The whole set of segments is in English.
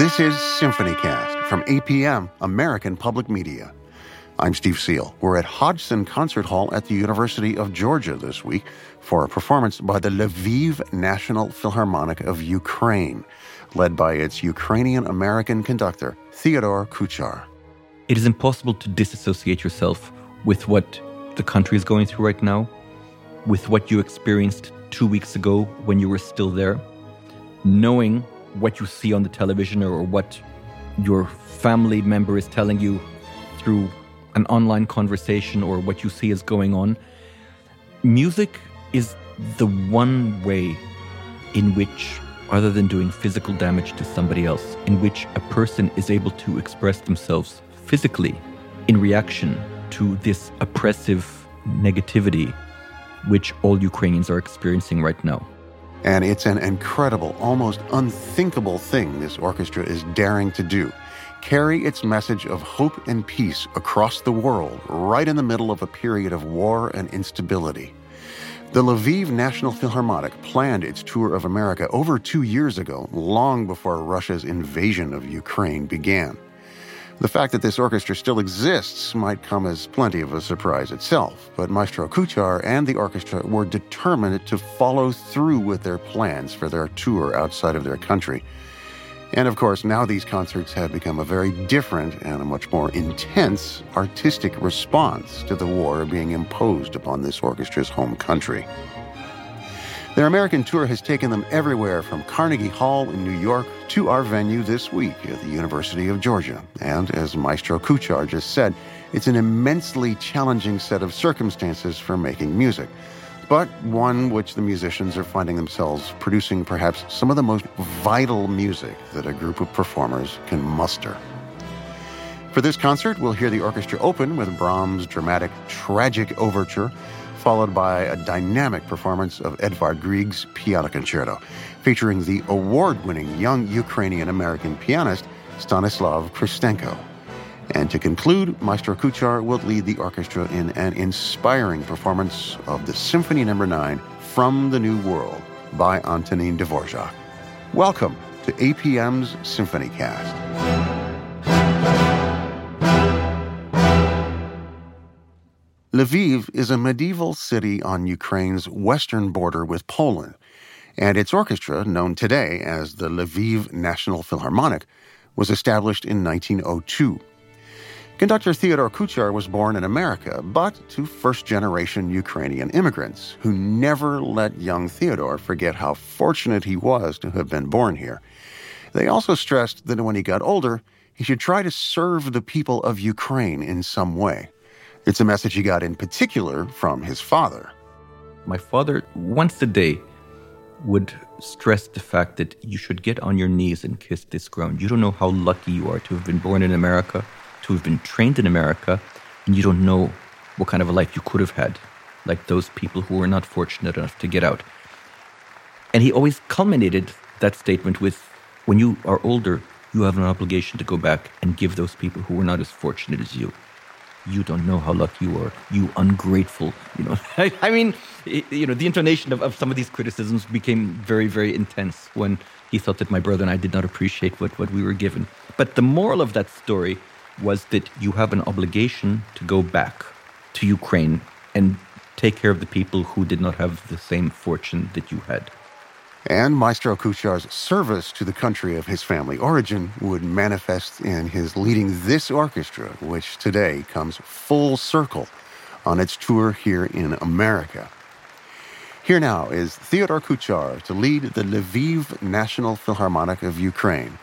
This is SymphonyCast from APM, American Public Media. I'm Steve Seel. We're at Hodgson Concert Hall at the University of Georgia this week for a performance by the Lviv National Philharmonic of Ukraine, led by its Ukrainian American conductor, Theodore Kuchar. It is impossible to disassociate yourself with what the country is going through right now, with what you experienced two weeks ago when you were still there, knowing what you see on the television or what your family member is telling you through an online conversation or what you see is going on. Music is the one way in which, other than doing physical damage to somebody else, in which a person is able to express themselves physically in reaction to this oppressive negativity which all Ukrainians are experiencing right now. And it's an incredible, almost unthinkable thing this orchestra is daring to do carry its message of hope and peace across the world right in the middle of a period of war and instability. The Lviv National Philharmonic planned its tour of America over two years ago, long before Russia's invasion of Ukraine began. The fact that this orchestra still exists might come as plenty of a surprise itself, but Maestro Kuchar and the orchestra were determined to follow through with their plans for their tour outside of their country. And of course, now these concerts have become a very different and a much more intense artistic response to the war being imposed upon this orchestra's home country. Their American tour has taken them everywhere from Carnegie Hall in New York to our venue this week at the University of Georgia. And as Maestro Kuchar just said, it's an immensely challenging set of circumstances for making music, but one which the musicians are finding themselves producing perhaps some of the most vital music that a group of performers can muster. For this concert, we'll hear the orchestra open with Brahms' dramatic Tragic Overture followed by a dynamic performance of Edvard Grieg's Piano Concerto, featuring the award winning young Ukrainian American pianist Stanislav Kristenko. And to conclude, Maestro Kuchar will lead the orchestra in an inspiring performance of the Symphony No. 9 From the New World by Antonin Dvorak. Welcome to APM's SymphonyCast. Lviv is a medieval city on Ukraine's western border with Poland, and its orchestra, known today as the Lviv National Philharmonic, was established in 1902. Conductor Theodore Kuchar was born in America, but to first generation Ukrainian immigrants who never let young Theodore forget how fortunate he was to have been born here. They also stressed that when he got older, he should try to serve the people of Ukraine in some way. It's a message he got in particular from his father. My father, once a day, would stress the fact that you should get on your knees and kiss this ground. You don't know how lucky you are to have been born in America, to have been trained in America, and you don't know what kind of a life you could have had, like those people who were not fortunate enough to get out. And he always culminated that statement with when you are older, you have an obligation to go back and give those people who were not as fortunate as you you don't know how lucky you are, you ungrateful. You know, I, mean, you know, the intonation of, of some of these criticisms became very, very intense when he thought that my brother and I did not appreciate what, what we were given. But the moral of that story was that you have an obligation to go back to Ukraine and take care of the people who did not have the same fortune that you had. And Maestro Kuchar's service to the country of his family origin would manifest in his leading this orchestra, which today comes full circle on its tour here in America. Here now is Theodore Kuchar to lead the Lviv National Philharmonic of Ukraine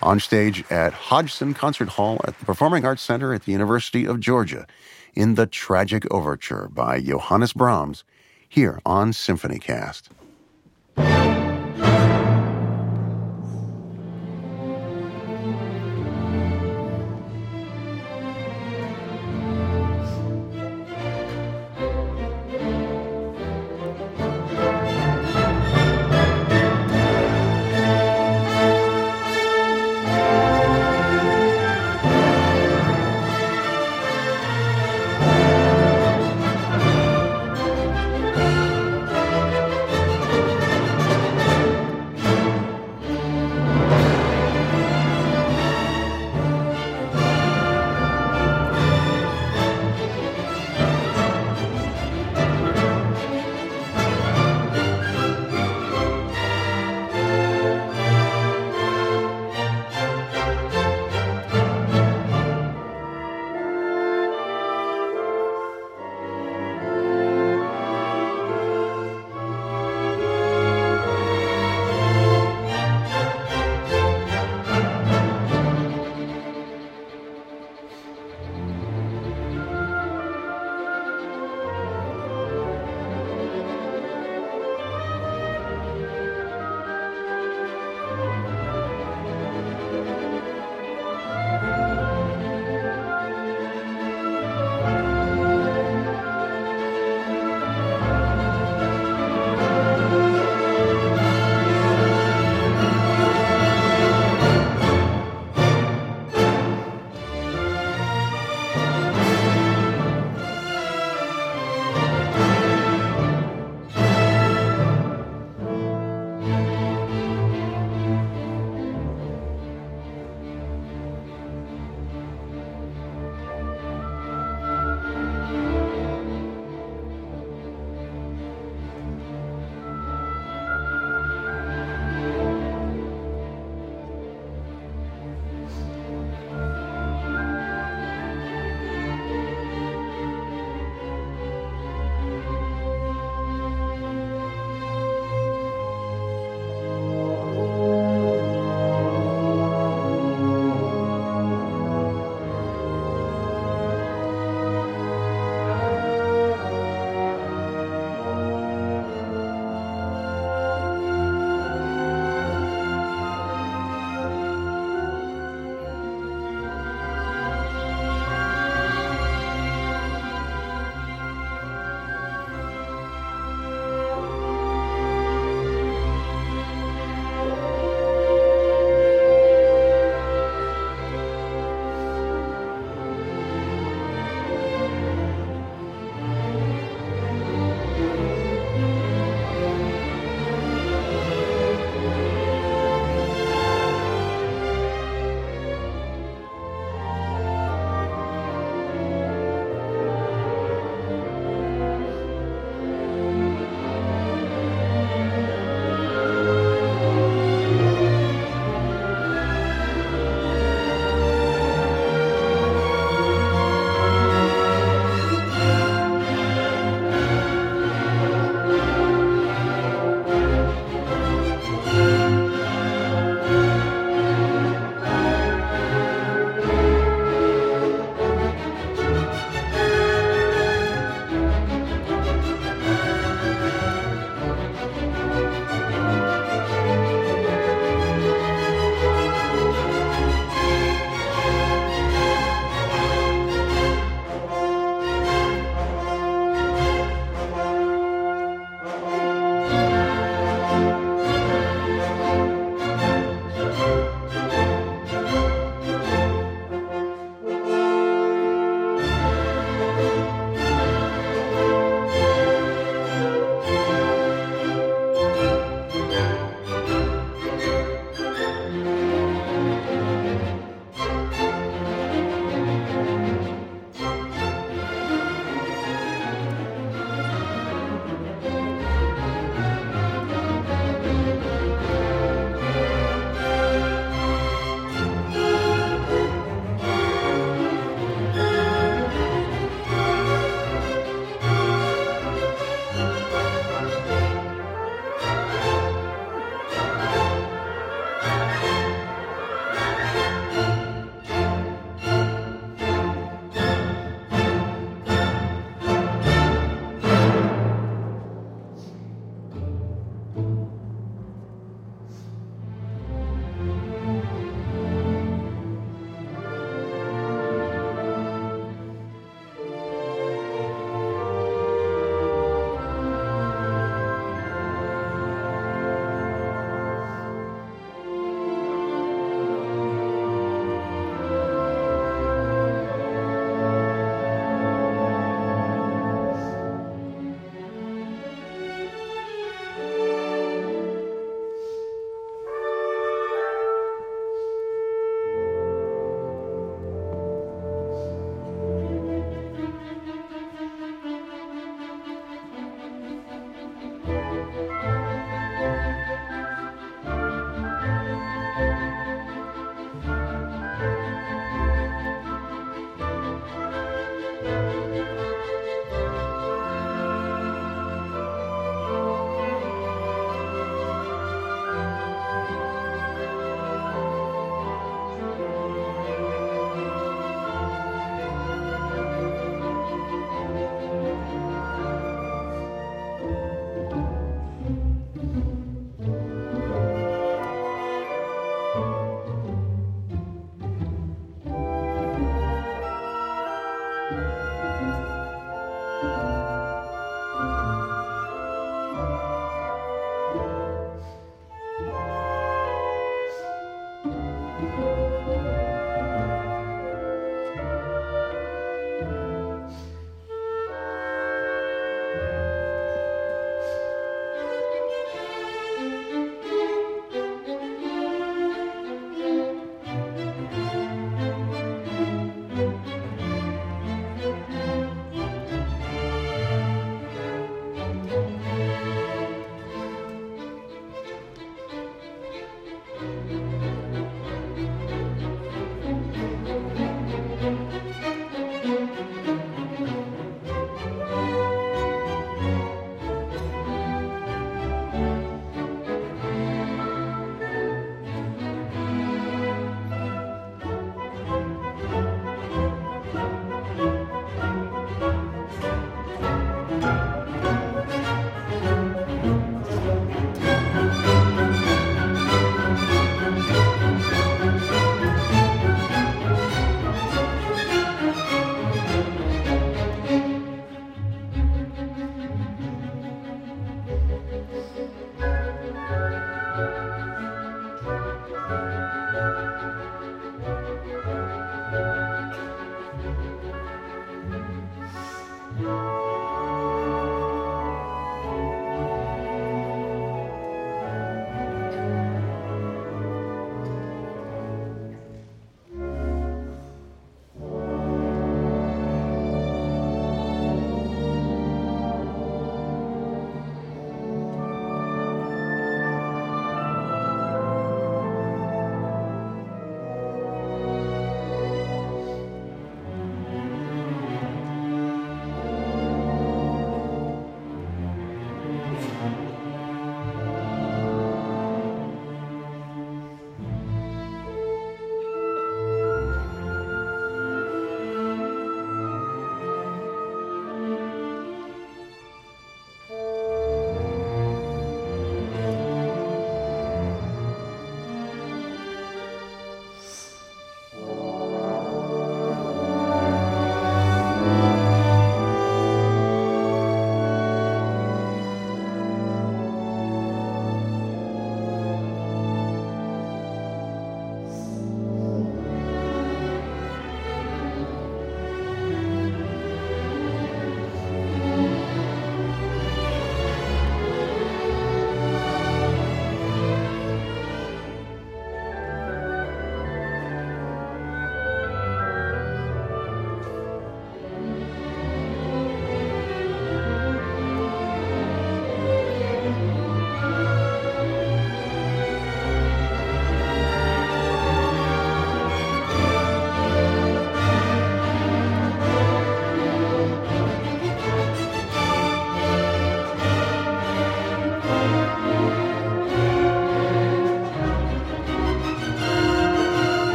on stage at Hodgson Concert Hall at the Performing Arts Center at the University of Georgia in the Tragic Overture by Johannes Brahms here on SymphonyCast. the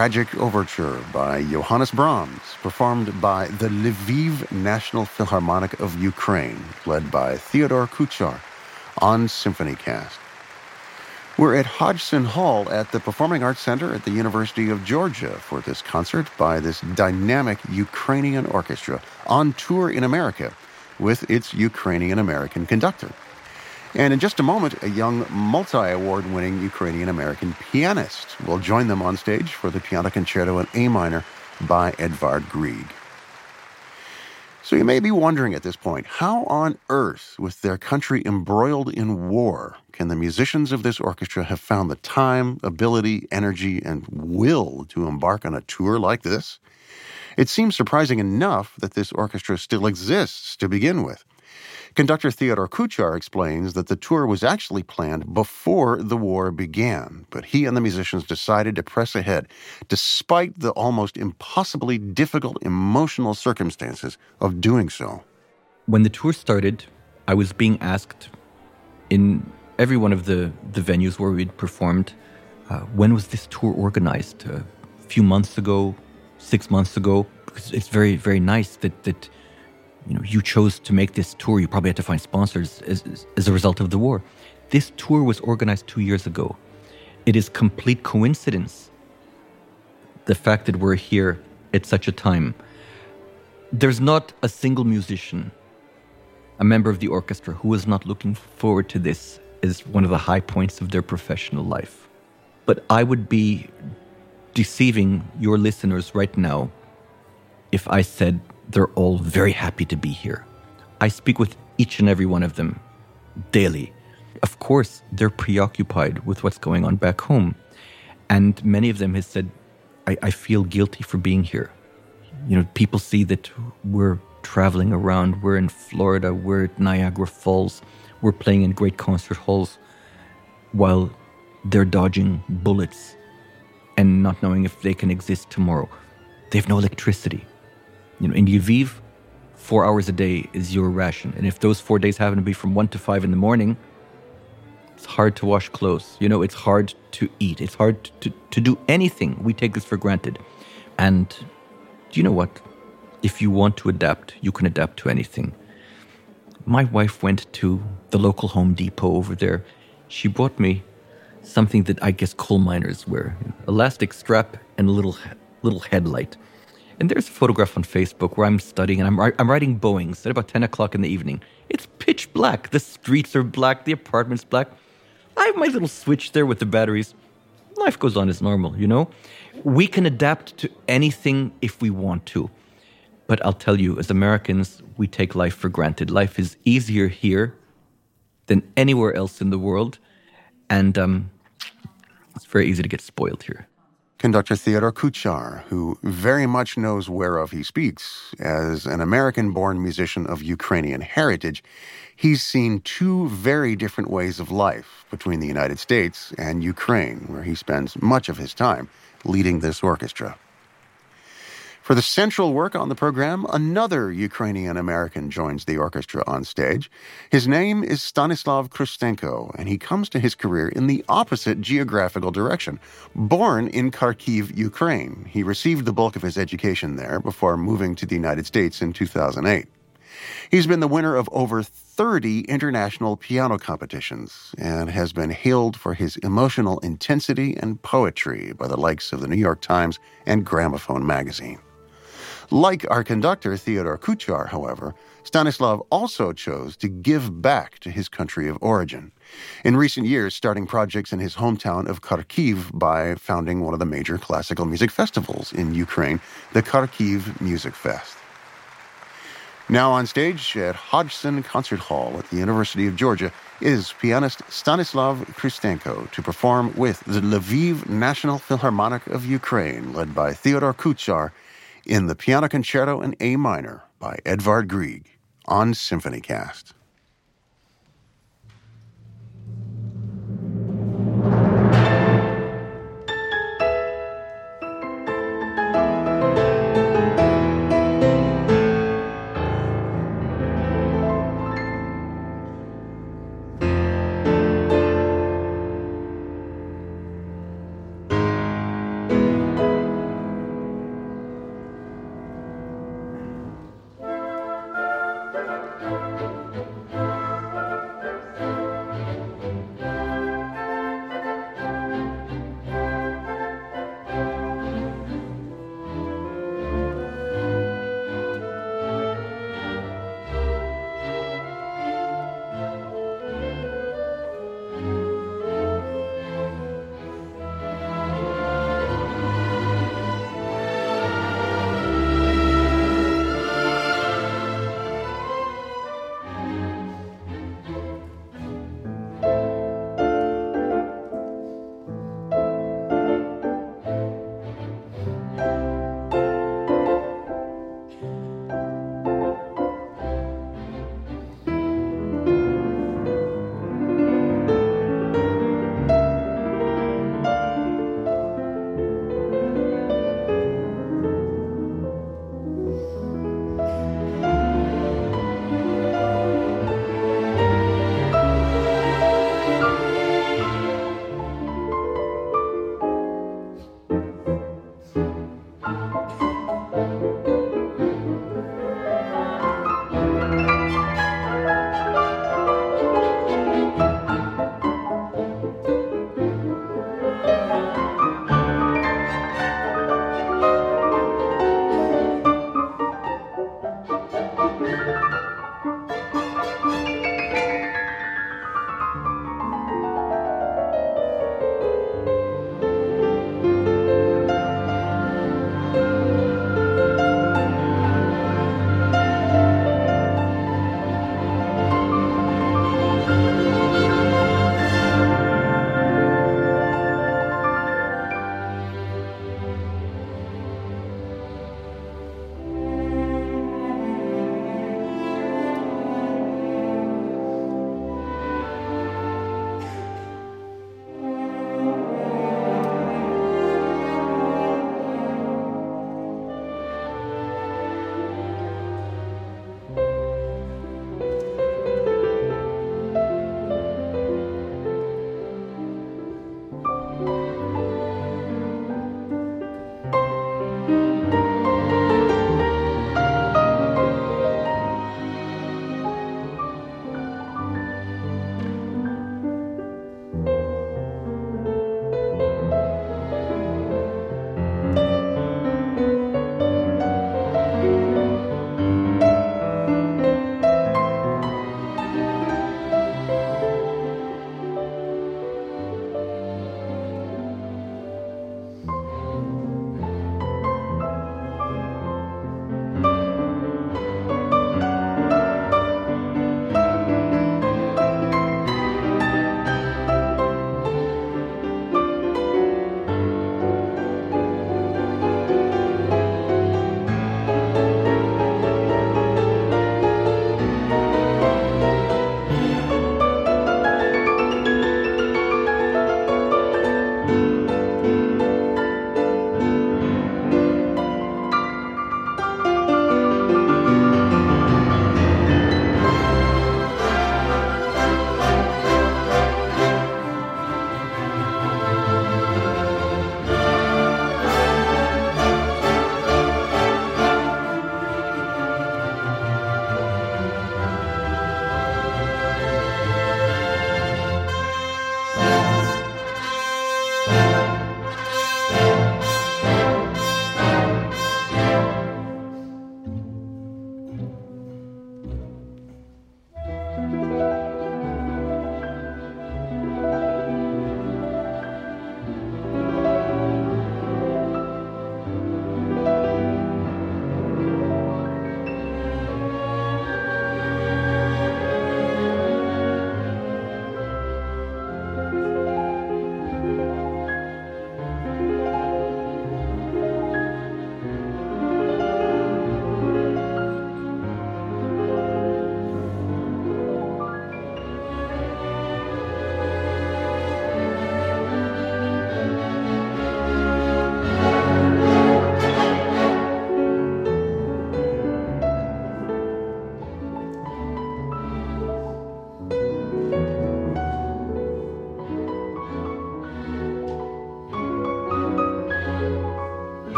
tragic overture by Johannes Brahms, performed by the Lviv National Philharmonic of Ukraine, led by Theodore Kuchar on SymphonyCast. We're at Hodgson Hall at the Performing Arts Center at the University of Georgia for this concert by this dynamic Ukrainian orchestra on tour in America with its Ukrainian American conductor. And in just a moment, a young multi award winning Ukrainian American pianist will join them on stage for the Piano Concerto in A minor by Edvard Grieg. So you may be wondering at this point how on earth, with their country embroiled in war, can the musicians of this orchestra have found the time, ability, energy, and will to embark on a tour like this? It seems surprising enough that this orchestra still exists to begin with. Conductor Theodore Kuchar explains that the tour was actually planned before the war began, but he and the musicians decided to press ahead despite the almost impossibly difficult emotional circumstances of doing so. When the tour started, I was being asked in every one of the, the venues where we'd performed, uh, when was this tour organized? A few months ago, six months ago? Because it's very, very nice that, that you know, you chose to make this tour. You probably had to find sponsors as, as a result of the war. This tour was organized two years ago. It is complete coincidence the fact that we're here at such a time. There's not a single musician, a member of the orchestra, who is not looking forward to this as one of the high points of their professional life. But I would be deceiving your listeners right now if I said they're all very happy to be here. I speak with each and every one of them daily. Of course, they're preoccupied with what's going on back home. And many of them have said, I, I feel guilty for being here. You know, people see that we're traveling around, we're in Florida, we're at Niagara Falls, we're playing in great concert halls while they're dodging bullets and not knowing if they can exist tomorrow. They have no electricity. You know, in Lviv, four hours a day is your ration. And if those four days happen to be from one to five in the morning, it's hard to wash clothes. You know, it's hard to eat. It's hard to, to do anything. We take this for granted. And do you know what? If you want to adapt, you can adapt to anything. My wife went to the local Home Depot over there. She brought me something that I guess coal miners wear elastic strap and a little, little headlight. And there's a photograph on Facebook where I'm studying and I'm, I'm riding bowings at about 10 o'clock in the evening. It's pitch black. The streets are black. The apartment's black. I have my little switch there with the batteries. Life goes on as normal, you know? We can adapt to anything if we want to. But I'll tell you, as Americans, we take life for granted. Life is easier here than anywhere else in the world. And um, it's very easy to get spoiled here conductor Theodore Kuchar, who very much knows whereof he speaks. As an American born musician of Ukrainian heritage, he's seen two very different ways of life between the United States and Ukraine, where he spends much of his time leading this orchestra. For the central work on the program, another Ukrainian American joins the orchestra on stage. His name is Stanislav Kristenko, and he comes to his career in the opposite geographical direction. Born in Kharkiv, Ukraine, he received the bulk of his education there before moving to the United States in 2008. He's been the winner of over 30 international piano competitions and has been hailed for his emotional intensity and poetry by the likes of the New York Times and Gramophone magazine. Like our conductor, Theodore Kuchar, however, Stanislav also chose to give back to his country of origin. In recent years, starting projects in his hometown of Kharkiv by founding one of the major classical music festivals in Ukraine, the Kharkiv Music Fest. Now on stage at Hodgson Concert Hall at the University of Georgia is pianist Stanislav Kristenko to perform with the Lviv National Philharmonic of Ukraine, led by Theodore Kuchar in the Piano Concerto in A minor by Edvard Grieg on SymphonyCast.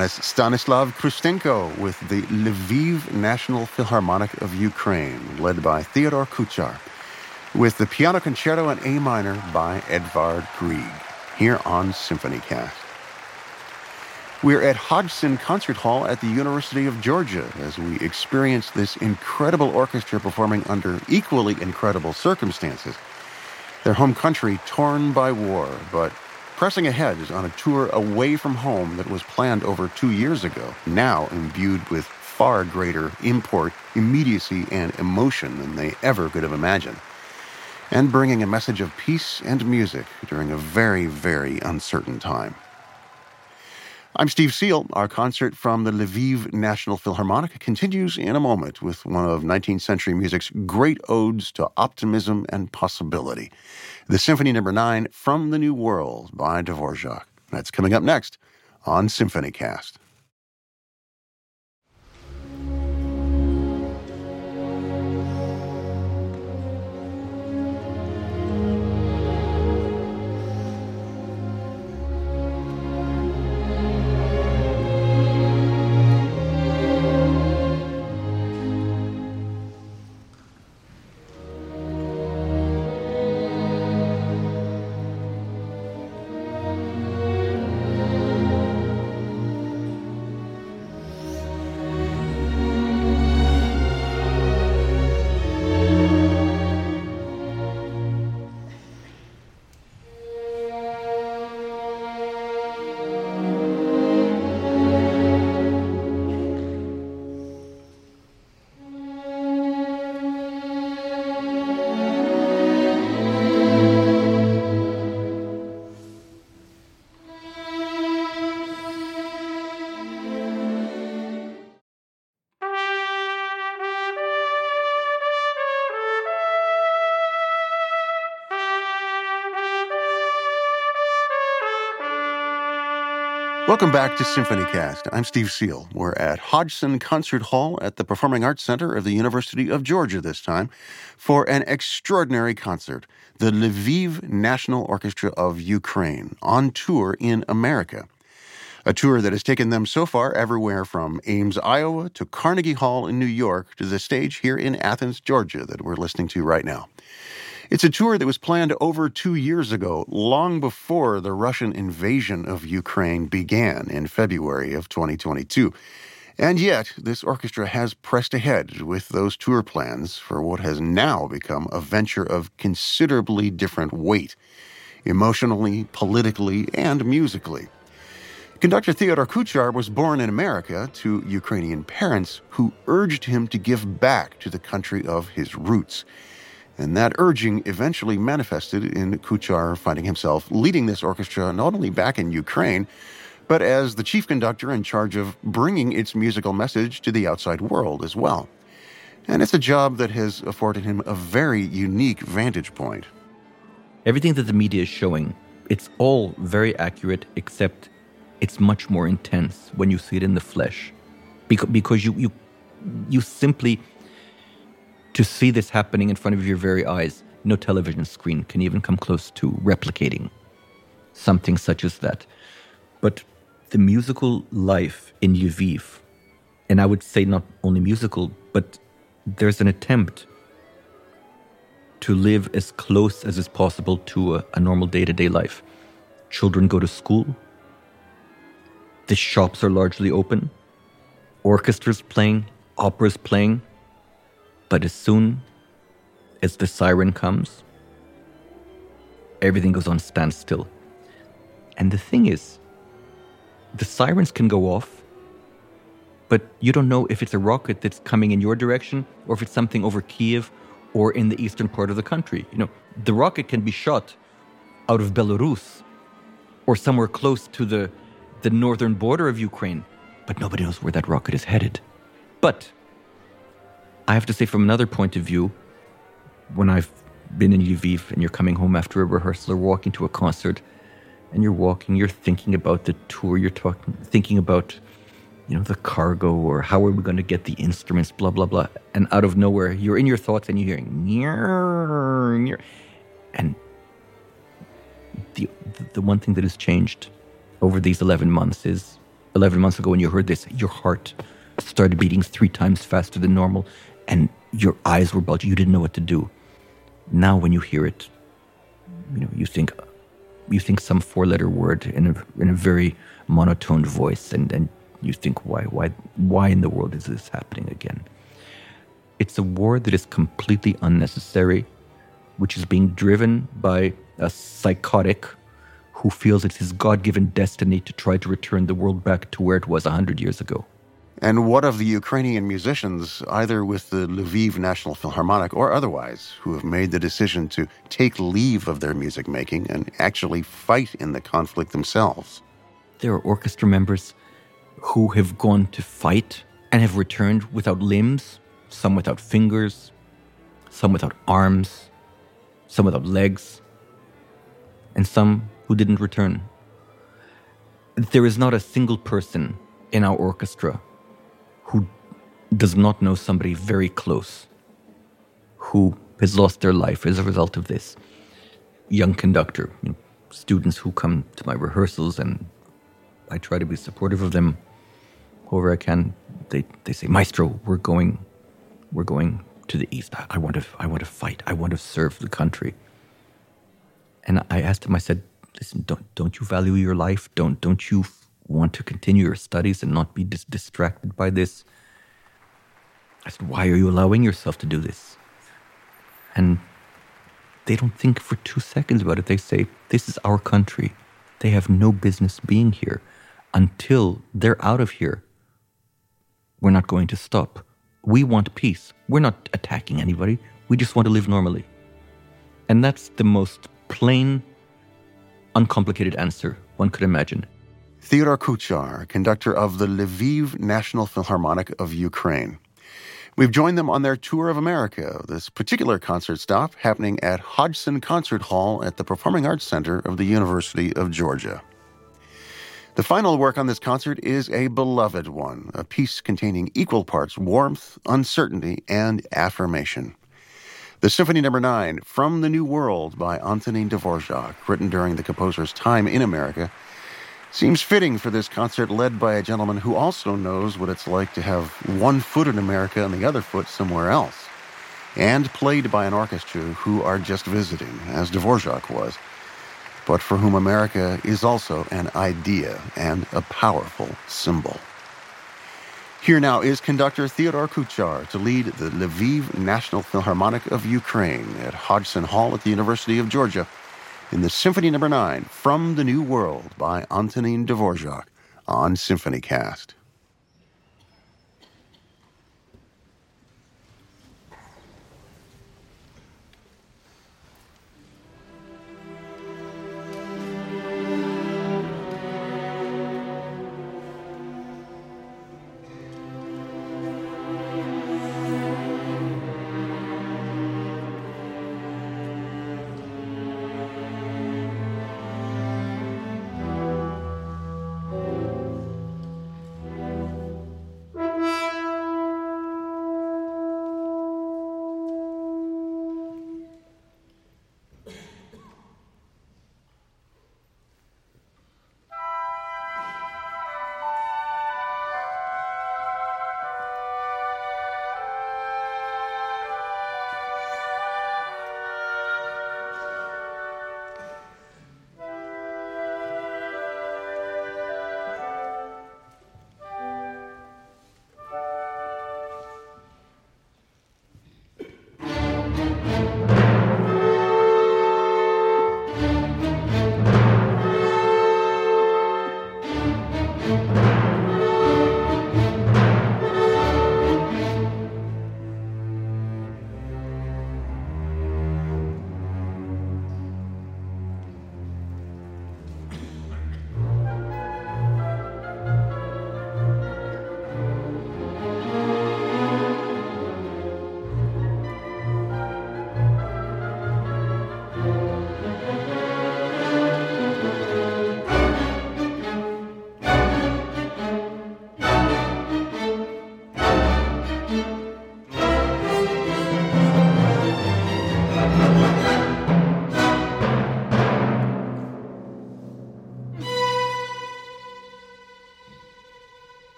Pianist Stanislav Kristenko with the Lviv National Philharmonic of Ukraine, led by Theodore Kuchar, with the piano concerto in A minor by Edvard Grieg, here on SymphonyCast. We're at Hodgson Concert Hall at the University of Georgia as we experience this incredible orchestra performing under equally incredible circumstances. Their home country torn by war, but pressing ahead is on a tour away from home that was planned over two years ago, now imbued with far greater import, immediacy, and emotion than they ever could have imagined. And bringing a message of peace and music during a very, very uncertain time. I'm Steve Seel. Our concert from the Lviv National Philharmonic continues in a moment with one of 19th century music's great odes to optimism and possibility. The Symphony Number no. 9 From the New World by Dvorak. That's coming up next on SymphonyCast. Welcome back to SymphonyCast. I'm Steve Seel. We're at Hodgson Concert Hall at the Performing Arts Center of the University of Georgia this time for an extraordinary concert. The Lviv National Orchestra of Ukraine on tour in America. A tour that has taken them so far everywhere from Ames, Iowa to Carnegie Hall in New York to the stage here in Athens, Georgia that we're listening to right now. It's a tour that was planned over two years ago, long before the Russian invasion of Ukraine began in February of 2022. And yet, this orchestra has pressed ahead with those tour plans for what has now become a venture of considerably different weight, emotionally, politically, and musically. Conductor Theodore Kuchar was born in America to Ukrainian parents who urged him to give back to the country of his roots. And that urging eventually manifested in Kuchar finding himself leading this orchestra not only back in Ukraine, but as the chief conductor in charge of bringing its musical message to the outside world as well. And it's a job that has afforded him a very unique vantage point. Everything that the media is showing, it's all very accurate, except it's much more intense when you see it in the flesh. Because, because you, you, you simply to see this happening in front of your very eyes, no television screen can even come close to replicating something such as that. But the musical life in Lviv, and I would say not only musical, but there's an attempt to live as close as is possible to a, a normal day to day life. Children go to school, the shops are largely open, orchestras playing, operas playing, but as soon as the siren comes, everything goes on standstill. And the thing is, the sirens can go off, but you don't know if it's a rocket that's coming in your direction or if it's something over Kiev or in the eastern part of the country. You know, the rocket can be shot out of Belarus or somewhere close to the, the northern border of Ukraine, but nobody knows where that rocket is headed. But I have to say, from another point of view, when I've been in Lviv and you're coming home after a rehearsal or walking to a concert, and you're walking, you're thinking about the tour, you're talking, thinking about, you know, the cargo or how are we going to get the instruments, blah blah blah, and out of nowhere, you're in your thoughts and you're hearing, near, near, and the the one thing that has changed over these 11 months is 11 months ago when you heard this, your heart started beating three times faster than normal and your eyes were bulging. You didn't know what to do. Now, when you hear it, you know, you think, you think some four-letter word in a in a very monotone voice, and and you think, why, why, why in the world is this happening again? It's a war that is completely unnecessary, which is being driven by a psychotic who feels it's his God given destiny to try to return the world back to where it was 100 years ago. And what of the Ukrainian musicians, either with the Lviv National Philharmonic or otherwise, who have made the decision to take leave of their music making and actually fight in the conflict themselves? There are orchestra members who have gone to fight and have returned without limbs, some without fingers, some without arms, some without legs, and some who didn't return. There is not a single person in our orchestra who does not know somebody very close who has lost their life as a result of this. Young conductor, you know, students who come to my rehearsals, and I try to be supportive of them however I can. They they say, Maestro, we're going, we're going to the east. I, I want to I want to fight. I want to serve the country. And I asked him. I said, Listen, don't don't you value your life? Don't don't you want to continue your studies and not be dis- distracted by this? I said, Why are you allowing yourself to do this? And they don't think for two seconds about it. They say, This is our country. They have no business being here. Until they're out of here, we're not going to stop. We want peace. We're not attacking anybody. We just want to live normally. And that's the most plain, uncomplicated answer one could imagine. Theodore Kuchar, conductor of the Lviv National Philharmonic of Ukraine. We've joined them on their tour of America, this particular concert stop happening at Hodgson Concert Hall at the Performing Arts Center of the University of Georgia. The final work on this concert is a beloved one, a piece containing equal parts warmth, uncertainty, and affirmation. The Symphony Number no. 9, From the New World by Antonin Dvorak, written during the composer's time in America, seems fitting for this concert led by a gentleman who also knows what it's like to have one foot in America and the other foot somewhere else, and played by an orchestra who are just visiting, as Dvorak was, but for whom America is also an idea and a powerful symbol. Here now is conductor Theodore Kuchar to lead the Lviv National Philharmonic of Ukraine at Hodgson Hall at the University of Georgia in the Symphony Number no. 9 From the New World by Antonin Dvorak on SymphonyCast.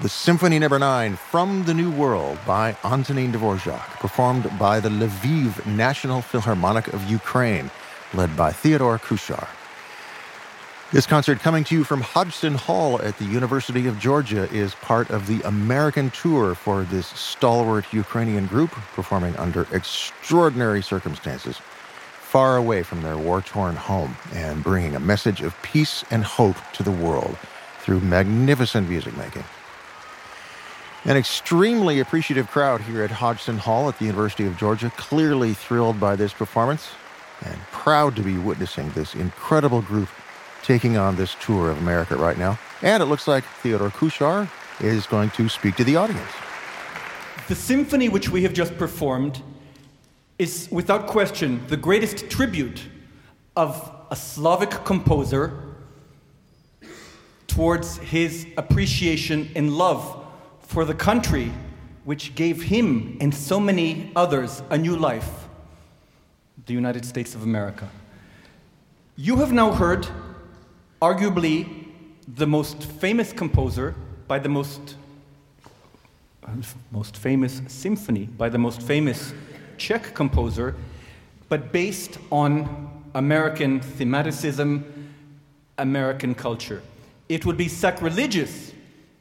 The Symphony Number no. 9 from the New World by Antonin Dvorak, performed by the Lviv National Philharmonic of Ukraine, led by Theodore Kuchar. This concert, coming to you from Hodgson Hall at the University of Georgia, is part of the American tour for this stalwart Ukrainian group, performing under extraordinary circumstances, far away from their war torn home, and bringing a message of peace and hope to the world through magnificent music making. An extremely appreciative crowd here at Hodgson Hall at the University of Georgia, clearly thrilled by this performance and proud to be witnessing this incredible group taking on this tour of America right now. And it looks like Theodore Kuchar is going to speak to the audience. The symphony which we have just performed is, without question, the greatest tribute of a Slavic composer towards his appreciation and love for the country which gave him and so many others a new life the United States of America. You have now heard arguably the most famous composer by the most uh, most famous symphony by the most famous Czech composer, but based on American thematicism, American culture. It would be sacrilegious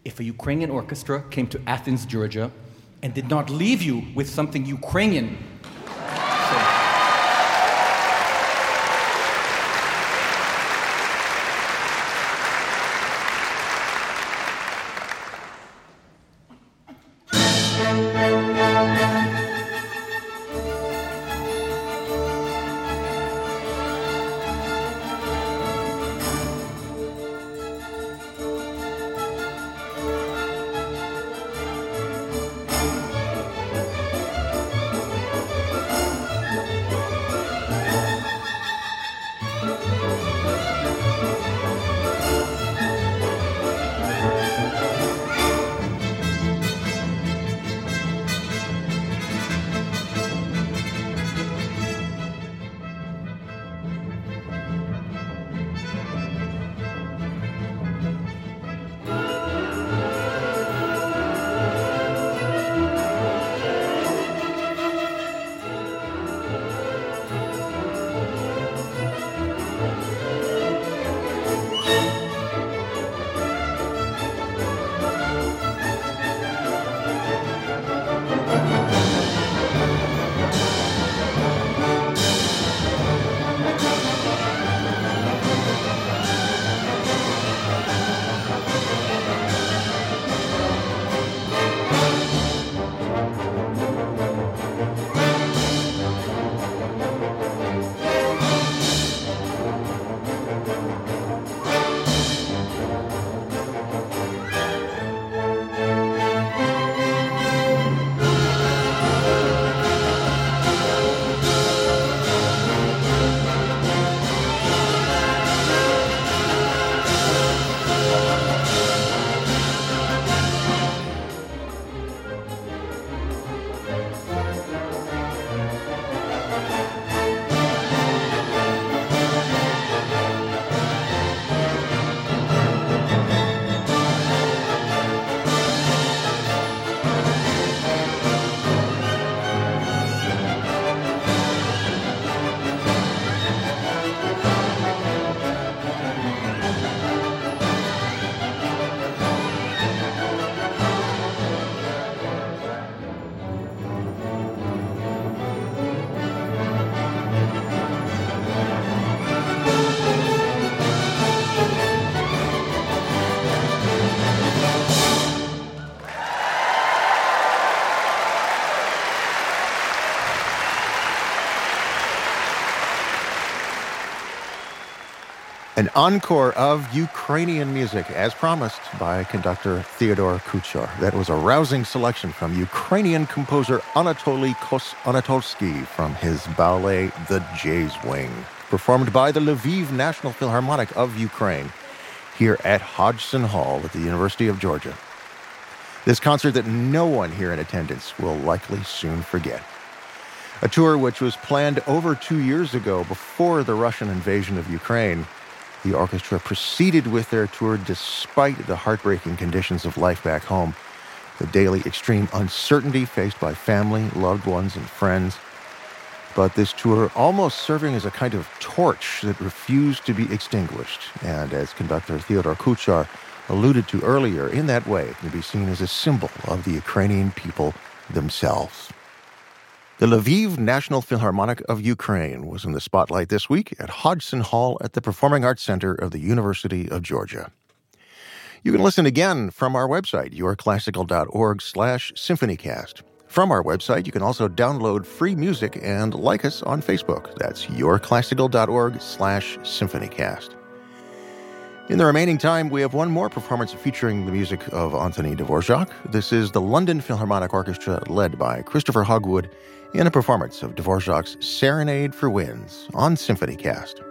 if a Ukrainian orchestra came to Athens, Georgia, and did not leave you with something Ukrainian An encore of Ukrainian music, as promised by conductor Theodore Kuchar. That was a rousing selection from Ukrainian composer Anatoly Kos Anatolsky from his ballet The Jay's Wing, performed by the Lviv National Philharmonic of Ukraine, here at Hodgson Hall at the University of Georgia. This concert that no one here in attendance will likely soon forget. A tour which was planned over two years ago before the Russian invasion of Ukraine The orchestra proceeded with their tour despite the heartbreaking conditions of life back home, the daily extreme uncertainty faced by family, loved ones, and friends. But this tour almost serving as a kind of torch that refused to be extinguished, and as conductor Theodore Kuchar alluded to earlier, in that way it can be seen as a symbol of the Ukrainian people themselves. The Lviv National Philharmonic of Ukraine was in the spotlight this week at Hodgson Hall at the Performing Arts Center of the University of Georgia. You can listen again from our website, yourclassical.org slash symphonycast. From our website, you can also download free music and like us on Facebook. That's yourclassical.org slash symphonycast. In the remaining time, we have one more performance featuring the music of Antonin Dvorak. This is the London Philharmonic Orchestra, led by Christopher Hogwood, in a performance of Dvorak's Serenade for Winds on SymphonyCast.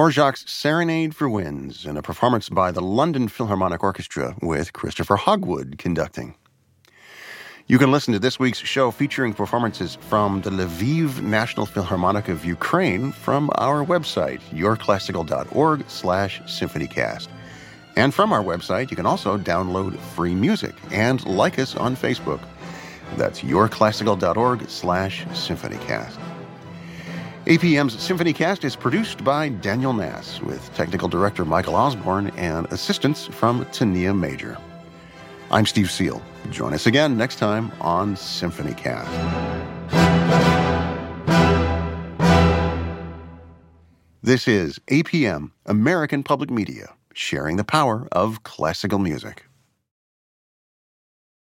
Dvorak's Serenade for Winds in a performance by the London Philharmonic Orchestra with Christopher Hogwood conducting. You can listen to this week's show featuring performances from the Lviv National Philharmonic of Ukraine from our website, yourclassical.org slash symphonycast. And from our website, you can also download free music and like us on Facebook. That's yourclassical.org slash symphonycast. APM's Symphonycast is produced by Daniel Nass, with technical director Michael Osborne and assistance from Tania Major. I'm Steve Seel. Join us again next time on Symphonycast. This is APM, American Public Media, sharing the power of classical music.